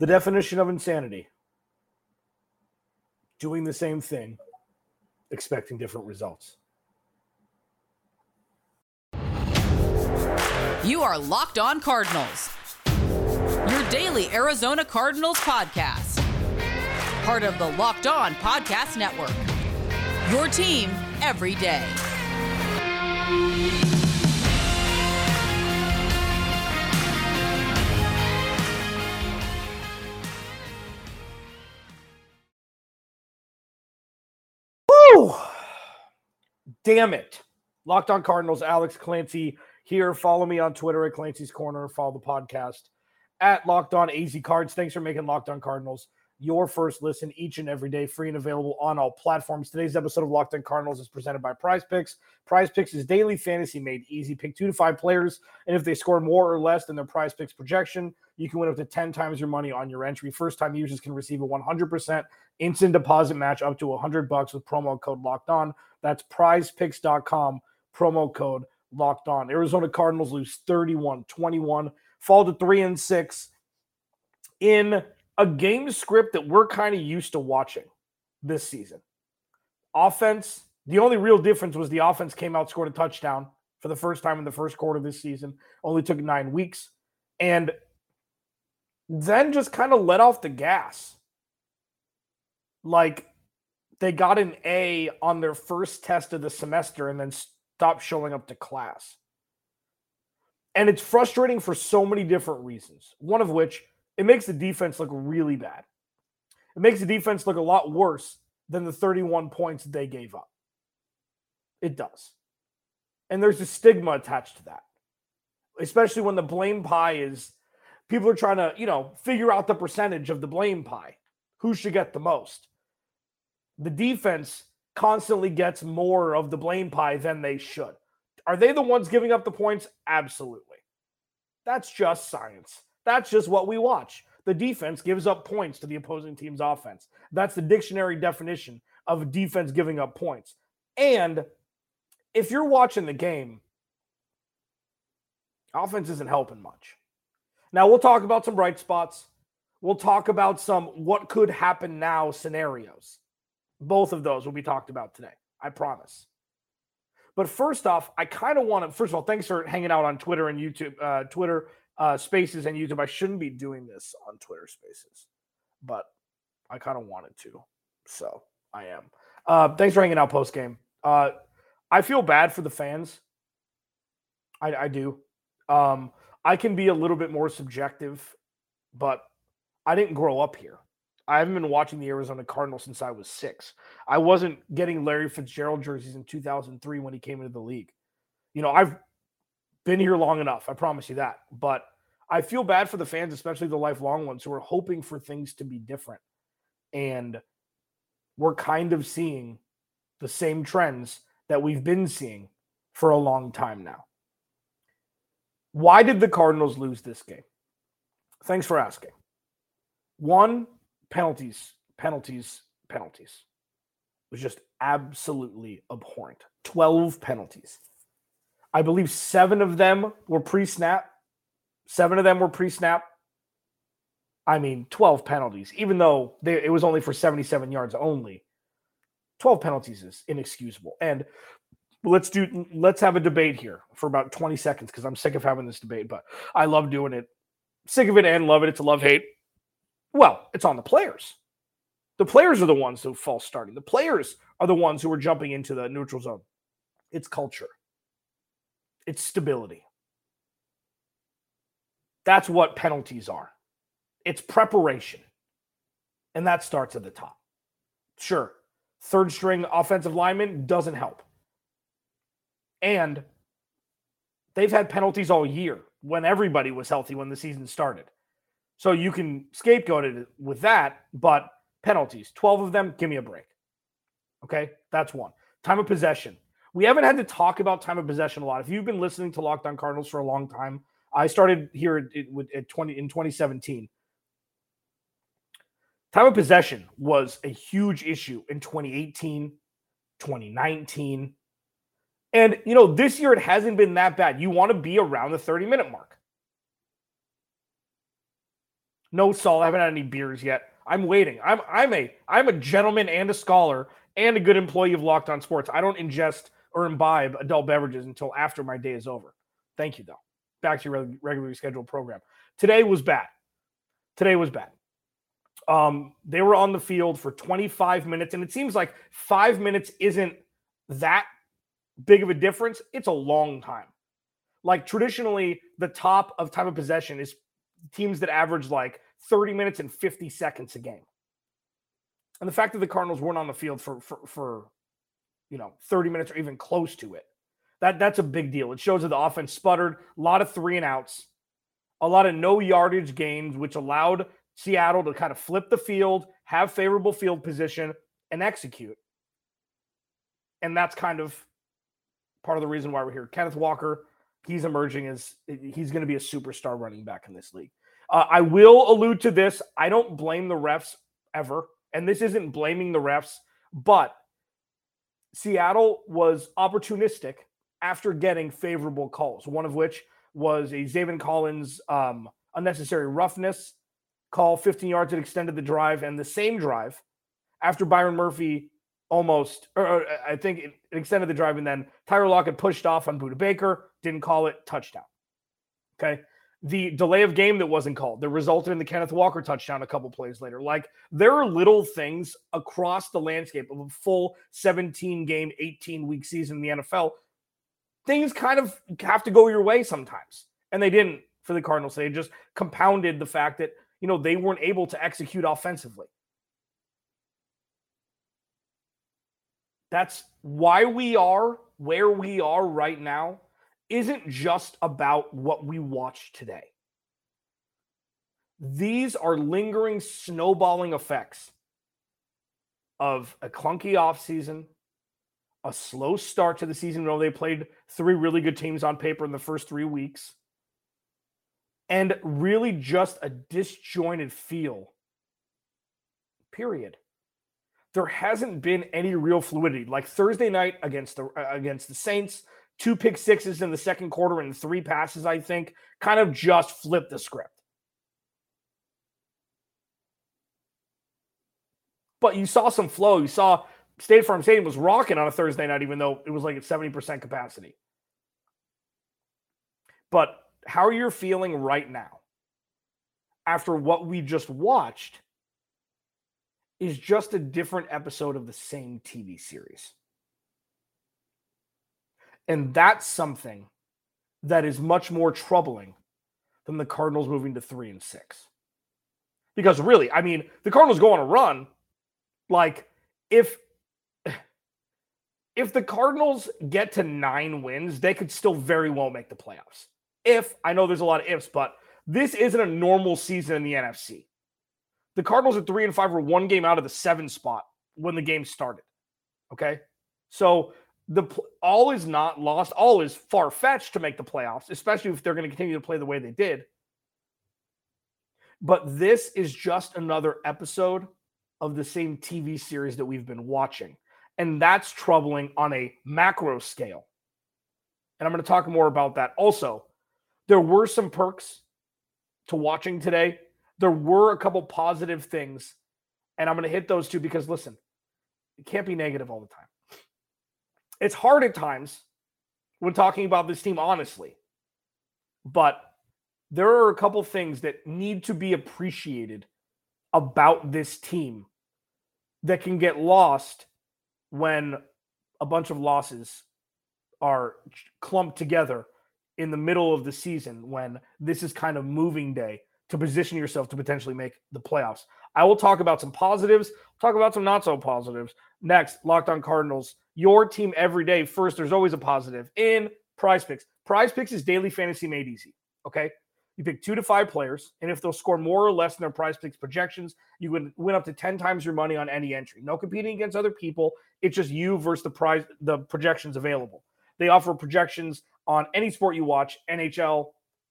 The definition of insanity doing the same thing, expecting different results. You are Locked On Cardinals, your daily Arizona Cardinals podcast. Part of the Locked On Podcast Network. Your team every day. Damn it. Locked on Cardinals, Alex Clancy here. Follow me on Twitter at Clancy's Corner. Follow the podcast at Locked On AZ Cards. Thanks for making Locked On Cardinals your first listen each and every day, free and available on all platforms. Today's episode of Locked On Cardinals is presented by Prize Picks. Prize Picks is daily fantasy made easy. Pick two to five players, and if they score more or less than their Prize Picks projection, you can win up to 10 times your money on your entry. First time users can receive a 100% instant deposit match up to 100 bucks with promo code locked on. That's prizepicks.com, promo code locked on. Arizona Cardinals lose 31 21, fall to 3 and 6 in a game script that we're kind of used to watching this season. Offense, the only real difference was the offense came out, scored a touchdown for the first time in the first quarter of this season, only took nine weeks, and then just kind of let off the gas. Like they got an A on their first test of the semester and then stopped showing up to class. And it's frustrating for so many different reasons. One of which it makes the defense look really bad. It makes the defense look a lot worse than the 31 points they gave up. It does. And there's a stigma attached to that, especially when the blame pie is people are trying to, you know, figure out the percentage of the blame pie. Who should get the most? The defense constantly gets more of the blame pie than they should. Are they the ones giving up the points? Absolutely. That's just science. That's just what we watch. The defense gives up points to the opposing team's offense. That's the dictionary definition of defense giving up points. And if you're watching the game, offense isn't helping much. Now, we'll talk about some bright spots. We'll talk about some what could happen now scenarios. Both of those will be talked about today. I promise. But first off, I kind of want to. First of all, thanks for hanging out on Twitter and YouTube, uh, Twitter uh, Spaces and YouTube. I shouldn't be doing this on Twitter Spaces, but I kind of wanted to, so I am. Uh, thanks for hanging out post game. Uh, I feel bad for the fans. I, I do. Um, I can be a little bit more subjective, but I didn't grow up here. I haven't been watching the Arizona Cardinals since I was six. I wasn't getting Larry Fitzgerald jerseys in 2003 when he came into the league. You know, I've been here long enough. I promise you that. But I feel bad for the fans, especially the lifelong ones who are hoping for things to be different. And we're kind of seeing the same trends that we've been seeing for a long time now. Why did the Cardinals lose this game? Thanks for asking. One, penalties, penalties, penalties. It was just absolutely abhorrent. 12 penalties. I believe seven of them were pre snap. Seven of them were pre snap. I mean, 12 penalties, even though they, it was only for 77 yards only. 12 penalties is inexcusable. And let's do let's have a debate here for about 20 seconds because I'm sick of having this debate, but I love doing it. Sick of it and love it. It's a love hate. Well, it's on the players. The players are the ones who false starting. The players are the ones who are jumping into the neutral zone. It's culture. It's stability. That's what penalties are. It's preparation. And that starts at the top. Sure, third string offensive lineman doesn't help. And they've had penalties all year when everybody was healthy when the season started. So you can scapegoat it with that, but penalties, 12 of them, give me a break. Okay, that's one. Time of possession. We haven't had to talk about time of possession a lot. If you've been listening to Locked On Cardinals for a long time, I started here at, at 20 in 2017. Time of possession was a huge issue in 2018, 2019. And, you know, this year it hasn't been that bad. You want to be around the 30 minute mark. No salt. I haven't had any beers yet. I'm waiting. I'm I'm a I'm a gentleman and a scholar and a good employee of Locked On Sports. I don't ingest or imbibe adult beverages until after my day is over. Thank you, though. Back to your regularly scheduled program. Today was bad. Today was bad. Um, they were on the field for 25 minutes, and it seems like five minutes isn't that big of a difference. It's a long time. Like traditionally, the top of time of possession is teams that average like 30 minutes and 50 seconds a game. And the fact that the Cardinals weren't on the field for for, for you know 30 minutes or even close to it, that that's a big deal. It shows that the offense sputtered, a lot of three and outs, a lot of no yardage gains, which allowed Seattle to kind of flip the field, have favorable field position, and execute. And that's kind of part of the reason why we're here. Kenneth Walker, he's emerging as he's going to be a superstar running back in this league. Uh, I will allude to this. I don't blame the refs ever. And this isn't blaming the refs, but Seattle was opportunistic after getting favorable calls, one of which was a Zaven Collins um, unnecessary roughness call, 15 yards that extended the drive, and the same drive after Byron Murphy almost, or, or I think it, extended the drive, and then Tyler Lockett pushed off on Budda Baker, didn't call it, touchdown. Okay the delay of game that wasn't called that resulted in the Kenneth Walker touchdown a couple plays later. Like there are little things across the landscape of a full 17 game, 18 week season in the NFL. Things kind of have to go your way sometimes. And they didn't for the Cardinals. They just compounded the fact that, you know, they weren't able to execute offensively. That's why we are where we are right now isn't just about what we watch today. These are lingering snowballing effects of a clunky offseason, a slow start to the season. Know, they played three really good teams on paper in the first three weeks, and really just a disjointed feel. Period. There hasn't been any real fluidity. Like Thursday night against the uh, against the Saints, two pick sixes in the second quarter and three passes, I think, kind of just flipped the script. But you saw some flow. You saw State Farm Stadium was rocking on a Thursday night, even though it was like at 70% capacity. But how you're feeling right now after what we just watched is just a different episode of the same TV series. And that's something that is much more troubling than the Cardinals moving to three and six. Because really, I mean, the Cardinals go on a run. Like, if if the Cardinals get to nine wins, they could still very well make the playoffs. If I know there's a lot of ifs, but this isn't a normal season in the NFC. The Cardinals at three and five were one game out of the seven spot when the game started. Okay. So the all is not lost. All is far fetched to make the playoffs, especially if they're going to continue to play the way they did. But this is just another episode of the same TV series that we've been watching. And that's troubling on a macro scale. And I'm going to talk more about that. Also, there were some perks to watching today. There were a couple positive things. And I'm going to hit those two because listen, it can't be negative all the time it's hard at times when talking about this team honestly. But there are a couple things that need to be appreciated about this team that can get lost when a bunch of losses are clumped together in the middle of the season when this is kind of moving day to position yourself to potentially make the playoffs. I will talk about some positives, talk about some not so positives, Next, Locked On Cardinals, your team every day. First, there's always a positive in prize picks. Prize picks is daily fantasy made easy. Okay. You pick two to five players, and if they'll score more or less than their prize picks projections, you would win up to 10 times your money on any entry. No competing against other people. It's just you versus the prize, the projections available. They offer projections on any sport you watch, NHL,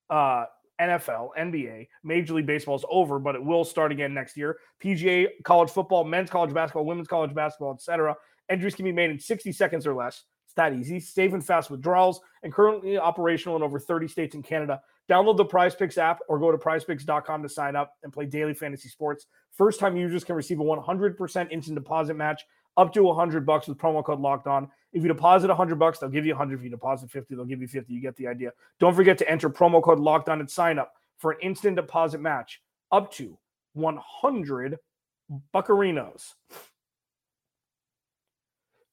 uh, NFL, NBA, Major League Baseball is over, but it will start again next year. PGA, college football, men's college basketball, women's college basketball, etc. Entries can be made in 60 seconds or less. It's that easy. Safe and fast withdrawals and currently operational in over 30 states in Canada. Download the Prize Picks app or go to prizepicks.com to sign up and play daily fantasy sports. First time users can receive a 100% instant deposit match up to 100 bucks with promo code locked on. If you deposit 100 bucks, they'll give you 100. If you deposit 50, they'll give you 50. You get the idea. Don't forget to enter promo code locked on and sign up for an instant deposit match up to 100 buccarinos.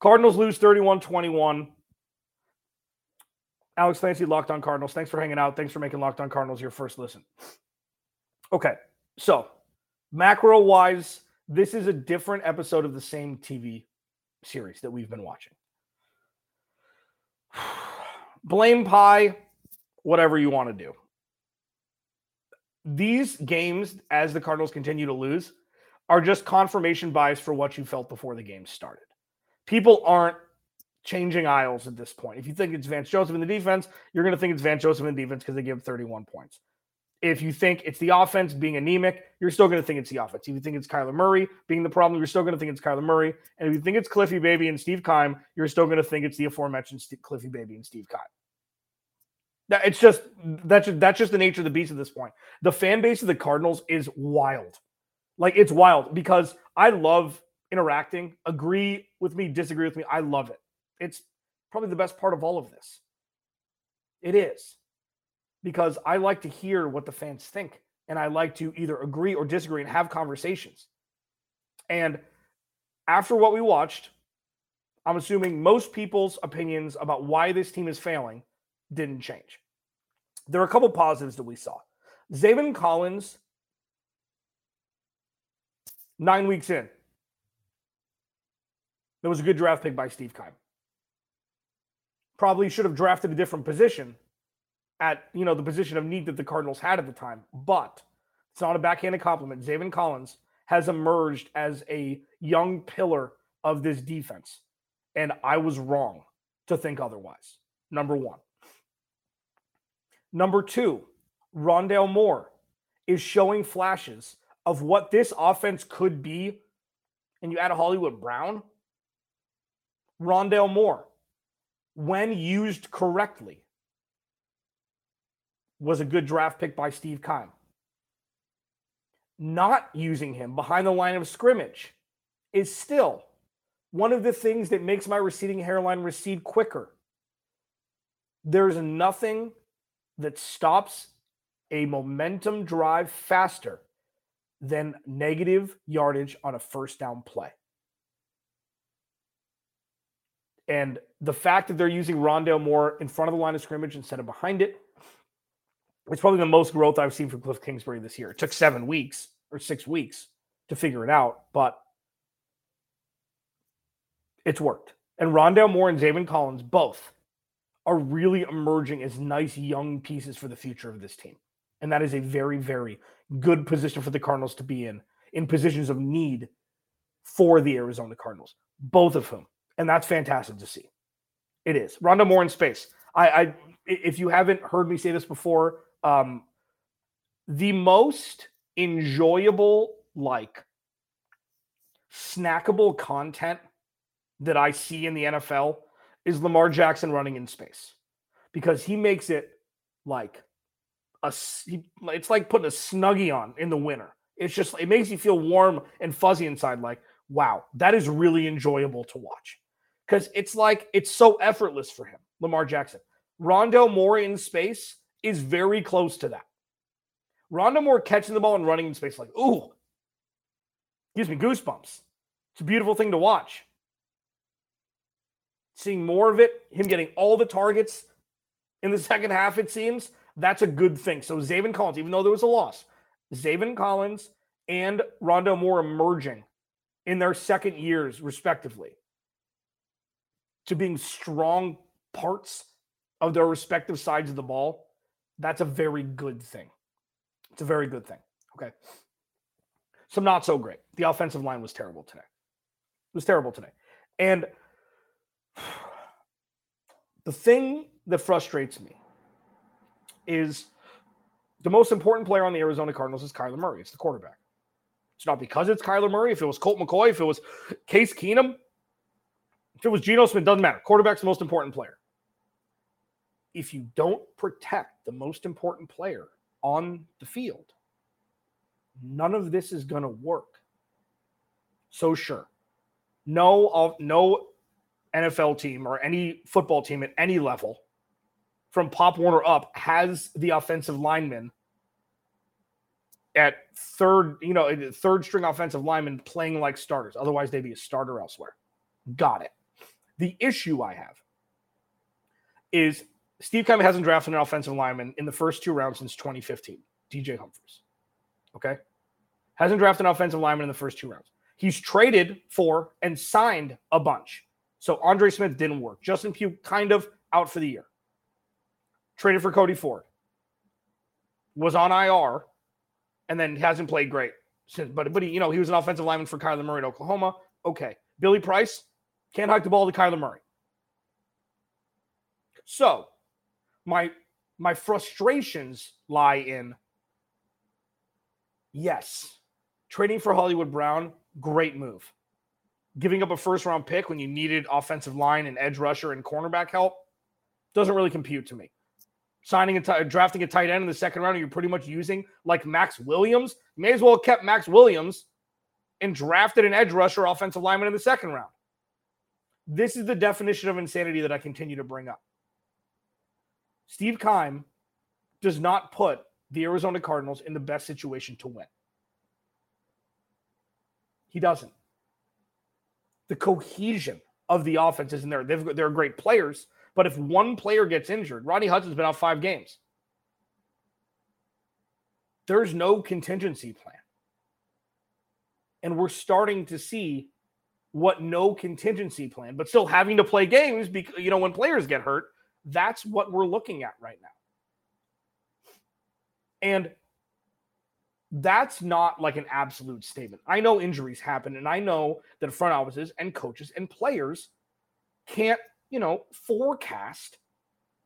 Cardinals lose 31 21. Alex Clancy, Locked On Cardinals. Thanks for hanging out. Thanks for making Locked On Cardinals your first listen. Okay, so macro wise, this is a different episode of the same TV series that we've been watching. Blame pie, whatever you want to do. These games, as the Cardinals continue to lose, are just confirmation bias for what you felt before the game started. People aren't changing aisles at this point. If you think it's Vance Joseph in the defense, you're going to think it's Vance Joseph in the defense because they give 31 points. If you think it's the offense being anemic, you're still going to think it's the offense. If you think it's Kyler Murray being the problem, you're still going to think it's Kyler Murray. And if you think it's Cliffy Baby and Steve Keim, you're still going to think it's the aforementioned Cliffy Baby and Steve Keim. That it's just that's just, that's just the nature of the beast at this point. The fan base of the Cardinals is wild. Like it's wild because I love interacting. Agree with me, disagree with me. I love it. It's probably the best part of all of this. It is because I like to hear what the fans think and I like to either agree or disagree and have conversations. And after what we watched, I'm assuming most people's opinions about why this team is failing didn't change. There are a couple positives that we saw. Zaven Collins, nine weeks in, that was a good draft pick by Steve Keim. Probably should have drafted a different position at you know the position of need that the Cardinals had at the time. But it's not a backhanded compliment. Zaven Collins has emerged as a young pillar of this defense. And I was wrong to think otherwise. Number one. Number two, Rondale Moore is showing flashes of what this offense could be. And you add a Hollywood Brown, Rondale Moore, when used correctly, was a good draft pick by Steve Keim. Not using him behind the line of scrimmage is still one of the things that makes my receding hairline recede quicker. There's nothing that stops a momentum drive faster than negative yardage on a first down play. And the fact that they're using Rondale Moore in front of the line of scrimmage instead of behind it, it's probably the most growth I've seen from Cliff Kingsbury this year. It took seven weeks or six weeks to figure it out, but it's worked. And Rondale Moore and Zaven Collins both are really emerging as nice young pieces for the future of this team. And that is a very, very good position for the Cardinals to be in, in positions of need for the Arizona Cardinals, both of whom. And that's fantastic to see. It is. Rondale Moore in space. I, I if you haven't heard me say this before, um, the most enjoyable, like snackable content that I see in the NFL is Lamar Jackson running in space because he makes it like a it's like putting a snuggie on in the winter. It's just it makes you feel warm and fuzzy inside like wow, that is really enjoyable to watch. Cuz it's like it's so effortless for him, Lamar Jackson. Rondo Moore in space is very close to that. Rondale Moore catching the ball and running in space like, ooh, gives me goosebumps. It's a beautiful thing to watch seeing more of it, him getting all the targets in the second half, it seems, that's a good thing. So Zaven Collins, even though there was a loss, Zaven Collins and Rondo Moore emerging in their second years, respectively, to being strong parts of their respective sides of the ball, that's a very good thing. It's a very good thing. Okay. Some not so great. The offensive line was terrible today. It was terrible today. And the thing that frustrates me is the most important player on the Arizona Cardinals is Kyler Murray. It's the quarterback. It's not because it's Kyler Murray. If it was Colt McCoy, if it was Case Keenum, if it was Geno Smith, doesn't matter. Quarterback's the most important player. If you don't protect the most important player on the field, none of this is going to work. So sure, no of no NFL team or any football team at any level from Pop Warner up has the offensive lineman at third, you know, third string offensive lineman playing like starters. Otherwise, they'd be a starter elsewhere. Got it. The issue I have is Steve Keim hasn't drafted an offensive lineman in the first two rounds since 2015. DJ Humphries. Okay. Hasn't drafted an offensive lineman in the first two rounds. He's traded for and signed a bunch. So Andre Smith didn't work. Justin Pugh kind of out for the year. Traded for Cody Ford. Was on IR and then hasn't played great since. But but he, you know, he was an offensive lineman for Kyler Murray at Oklahoma. Okay. Billy Price can't hike the ball to Kyler Murray. So my my frustrations lie in yes, trading for Hollywood Brown, great move. Giving up a first round pick when you needed offensive line and edge rusher and cornerback help doesn't really compute to me. Signing a t- drafting a tight end in the second round, you're pretty much using like Maxx Williams. May as well have kept Maxx Williams and drafted an edge rusher offensive lineman in the second round. This is the definition of insanity that I continue to bring up. Steve Keim does not put the Arizona Cardinals in the best situation to win. He doesn't. The cohesion of the offense isn't there. They've, they're great players, but if one player gets injured, Rodney Hudson's been out five games. There's no contingency plan. And we're starting to see what no contingency plan, but still having to play games because you know when players get hurt that's what we're looking at right now. And that's not like an absolute statement. I know injuries happen, and I know that front offices and coaches and players can't, you know, forecast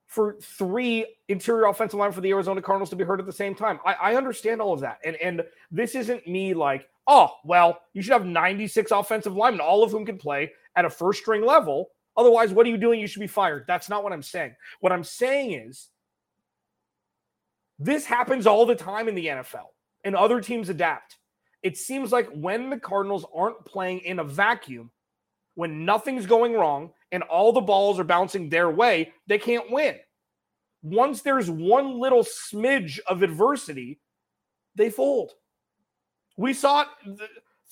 for three interior offensive line for the Arizona Cardinals to be hurt at the same time. I, I understand all of that. And and this isn't me like, oh, well, you should have 96 offensive linemen, all of whom can play at a first string level Otherwise, what are you doing? You should be fired. That's not what I'm saying. What I'm saying is this happens all the time in the NFL, and other teams adapt. It seems like when the Cardinals aren't playing in a vacuum, when nothing's going wrong and all the balls are bouncing their way, they can't win. Once there's one little smidge of adversity, they fold. We saw it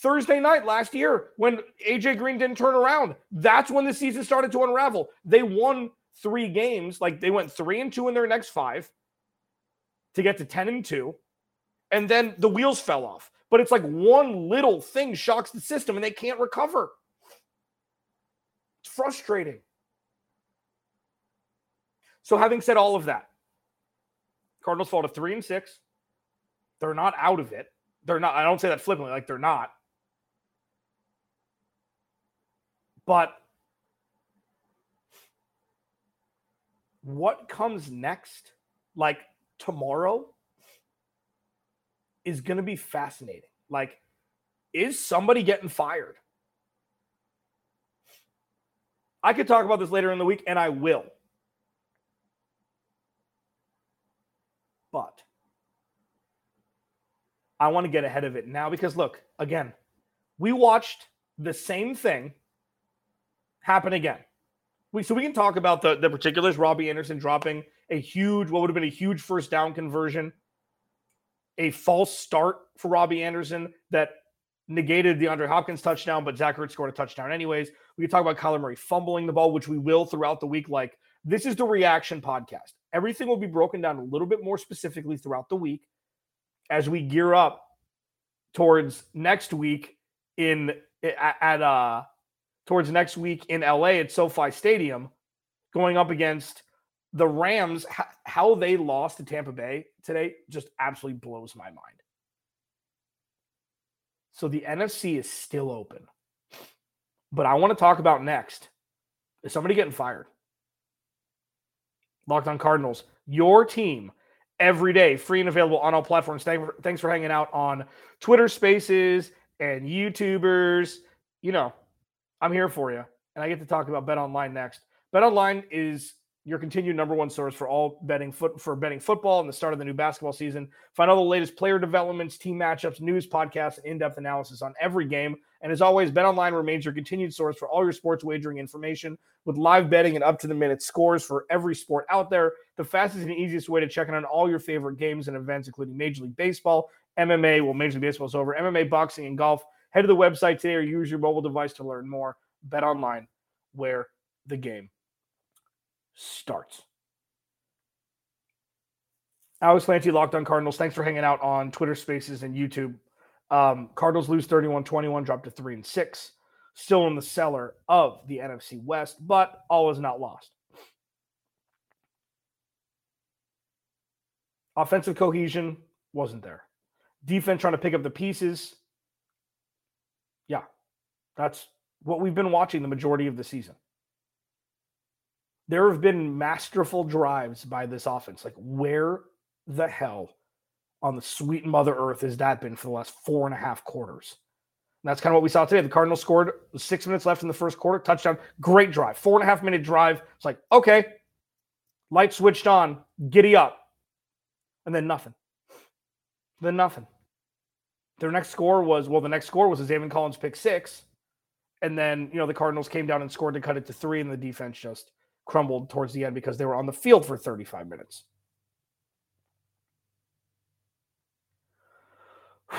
Thursday night last year when AJ Green didn't turn around. That's when the season started to unravel. They won three games, like they went three and two in their next five to get to 10 and two. And then the wheels fell off. But it's like one little thing shocks the system and they can't recover. It's frustrating. So, having said all of that, Cardinals fall to three and six. They're not out of it. They're not, I don't say that flippantly, like they're not. But what comes next, like tomorrow, is going to be fascinating. Like, is somebody getting fired? I could talk about this later in the week, and I will. But I want to get ahead of it now because, look, again, we watched the same thing happen again. We, so we can talk about the, the particulars. Robbie Anderson dropping a huge, what would have been a huge first down conversion, a false start for Robbie Anderson that negated DeAndre Hopkins touchdown, but Zach scored a touchdown anyways. We can talk about Kyler Murray fumbling the ball, which we will throughout the week. Like this is the reaction podcast. Everything will be broken down a little bit more specifically throughout the week as we gear up towards next week in at, at uh towards next week in LA at SoFi Stadium, going up against the Rams. How they lost to Tampa Bay today just absolutely blows my mind. So the NFC is still open. But I want to talk about next is somebody getting fired. Locked on Cardinals, your team every day, free and available on all platforms. Thanks for hanging out on Twitter Spaces and YouTubers. You know, I'm here for you, and I get to talk about Bet Online next. Bet Online is your continued number one source for all betting foot for betting football and the start of the new basketball season. Find all the latest player developments, team matchups, news, podcasts, and in-depth analysis on every game. And as always, Bet Online remains your continued source for all your sports wagering information with live betting and up-to-the-minute scores for every sport out there. The fastest and easiest way to check in on all your favorite games and events, including Major League Baseball, MMA. Well, Major League Baseball is over. MMA, boxing, and golf. Head to the website today or use your mobile device to learn more. Bet online, where the game starts. Alex Clancy, Locked on Cardinals. Thanks for hanging out on Twitter Spaces and YouTube. Um, Cardinals lose 31 21, drop to 3 and 6. Still in the cellar of the NFC West, but all is not lost. Offensive cohesion wasn't there. Defense trying to pick up the pieces. That's what we've been watching the majority of the season there have been masterful drives by this offense. Like, where the hell on the sweet mother earth has that been for the last four and a half quarters? And that's kind of what we saw today. The Cardinals scored six minutes left in the first quarter, touchdown, great drive, four and a half minute drive. It's like, okay, light switched on, giddy up. And then nothing. Then nothing. Their next score was, well, the next score was a Zaven Collins pick six. And then, you know, the Cardinals came down and scored to cut it to three, and the defense just crumbled towards the end because they were on the field for 35 minutes.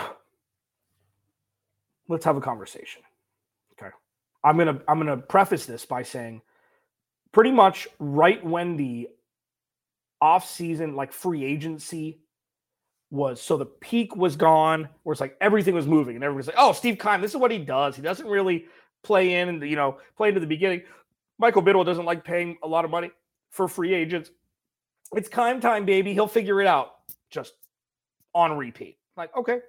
Let's have a conversation. Okay. I'm going to I'm going to preface this by saying pretty much right when the off-season like free agency was so the peak was gone where it's like everything was moving and everybody's like oh steve Keim, this is what he does he doesn't really play in and you know play into the beginning Michael Bidwill doesn't like paying a lot of money for free agents. It's Keim time, baby. He'll figure it out just on repeat. Like, okay.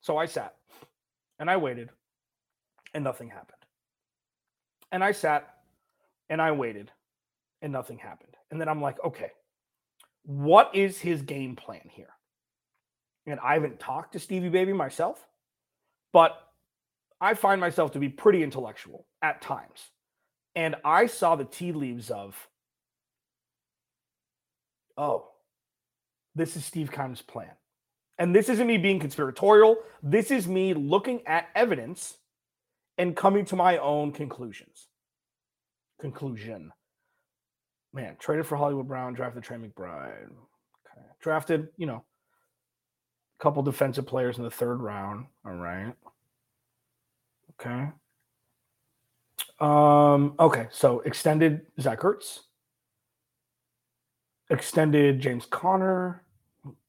So I sat and I waited and nothing happened. And I sat and I waited and nothing happened. And then I'm like, okay, what is his game plan here? And I haven't talked to Stevie Baby myself, but I find myself to be pretty intellectual at times. And I saw the tea leaves of, oh, this is Steve Keim's plan. And this isn't me being conspiratorial. This is me looking at evidence and coming to my own conclusions. Conclusion. Man, traded for Hollywood Brown, drafted Trey McBride. Okay. Drafted, you know, a couple defensive players in the third round. All right. Okay. Um, okay, so extended Zach Ertz, extended James Conner.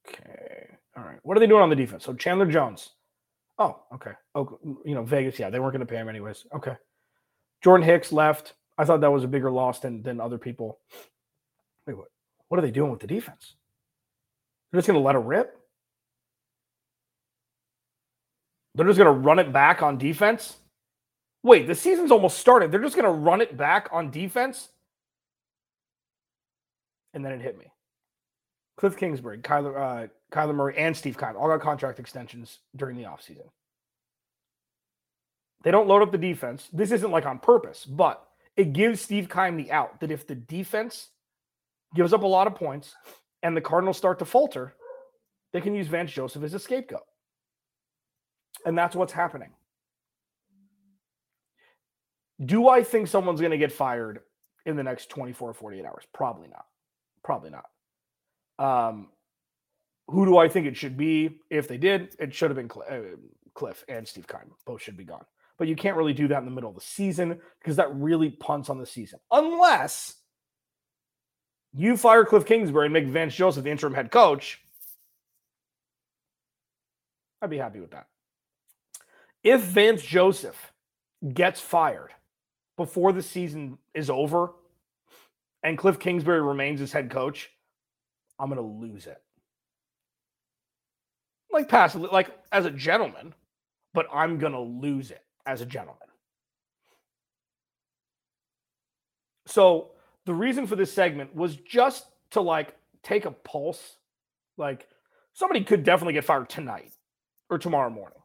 Okay, all right. What are they doing on the defense? So Chandler Jones. Oh, okay. Oh, you know Vegas. Yeah, they weren't going to pay him anyways. Okay. Jordan Hicks left. I thought that was a bigger loss than than other people. Wait, what? What are they doing with the defense? They're just going to let it rip. They're just going to run it back on defense wait, the season's almost started. They're just going to run it back on defense. And then it hit me. Cliff Kingsbury, Kyler, uh, Kyler Murray, and Steve Keim all got contract extensions during the offseason. They don't load up the defense. This isn't like on purpose, but it gives Steve Keim the out that if the defense gives up a lot of points and the Cardinals start to falter, they can use Vance Joseph as a scapegoat. And that's what's happening. Do I think someone's going to get fired in the next 24 48 hours? Probably not. Probably not. Um, who do I think it should be? If they did, it should have been Cliff, uh, Cliff and Steve Keim. Both should be gone. But you can't really do that in the middle of the season because that really punts on the season. Unless you fire Cliff Kingsbury and make Vance Joseph the interim head coach. I'd be happy with that. If Vance Joseph gets fired before the season is over and Cliff Kingsbury remains as head coach, I'm going to lose it. Like passively, like as a gentleman, but I'm going to lose it as a gentleman. So the reason for this segment was just to like take a pulse. Like somebody could definitely get fired tonight or tomorrow morning.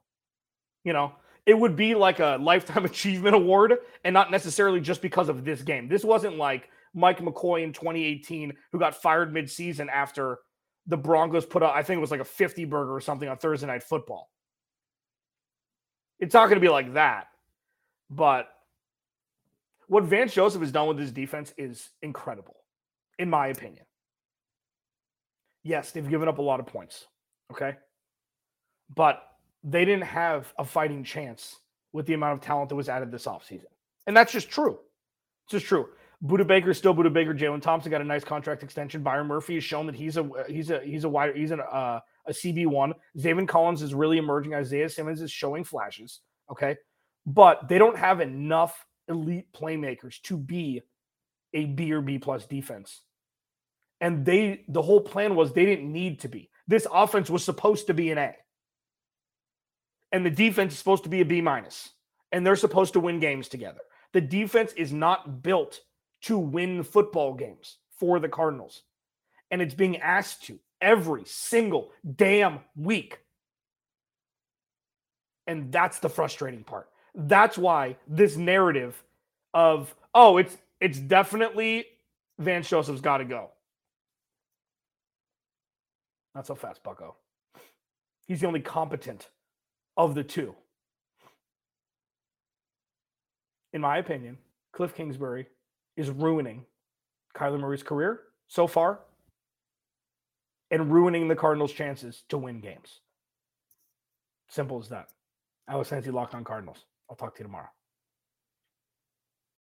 You know, it would be like a lifetime achievement award and not necessarily just because of this game. This wasn't like Mike McCoy in 2018, who got fired midseason after the Broncos put out, I think it was like a 50 burger or something on Thursday Night Football. It's not going to be like that. But what Vance Joseph has done with his defense is incredible, in my opinion. Yes, they've given up a lot of points. Okay. But they didn't have a fighting chance with the amount of talent that was added this offseason. And that's just true. It's just true. Budda Baker is still Budda Baker. Jalen Thompson got a nice contract extension. Byron Murphy has shown that he's a he's a he's a wide he's an, uh, a CB one. Zaven Collins is really emerging. Isaiah Simmons is showing flashes. Okay, but they don't have enough elite playmakers to be a B or B plus defense. And they the whole plan was they didn't need to be. This offense was supposed to be an A. And the defense is supposed to be a B. And they're supposed to win games together. The defense is not built to win football games for the Cardinals. And it's being asked to every single damn week. And that's the frustrating part. That's why this narrative of, oh, it's it's definitely Vance Joseph's got to go. Not so fast, Bucko. He's the only competent of the two. In my opinion, Cliff Kingsbury is ruining Kyler Murray's career so far and ruining the Cardinals' chances to win games. Simple as that. Alex Clancy locked on Cardinals. I'll talk to you tomorrow.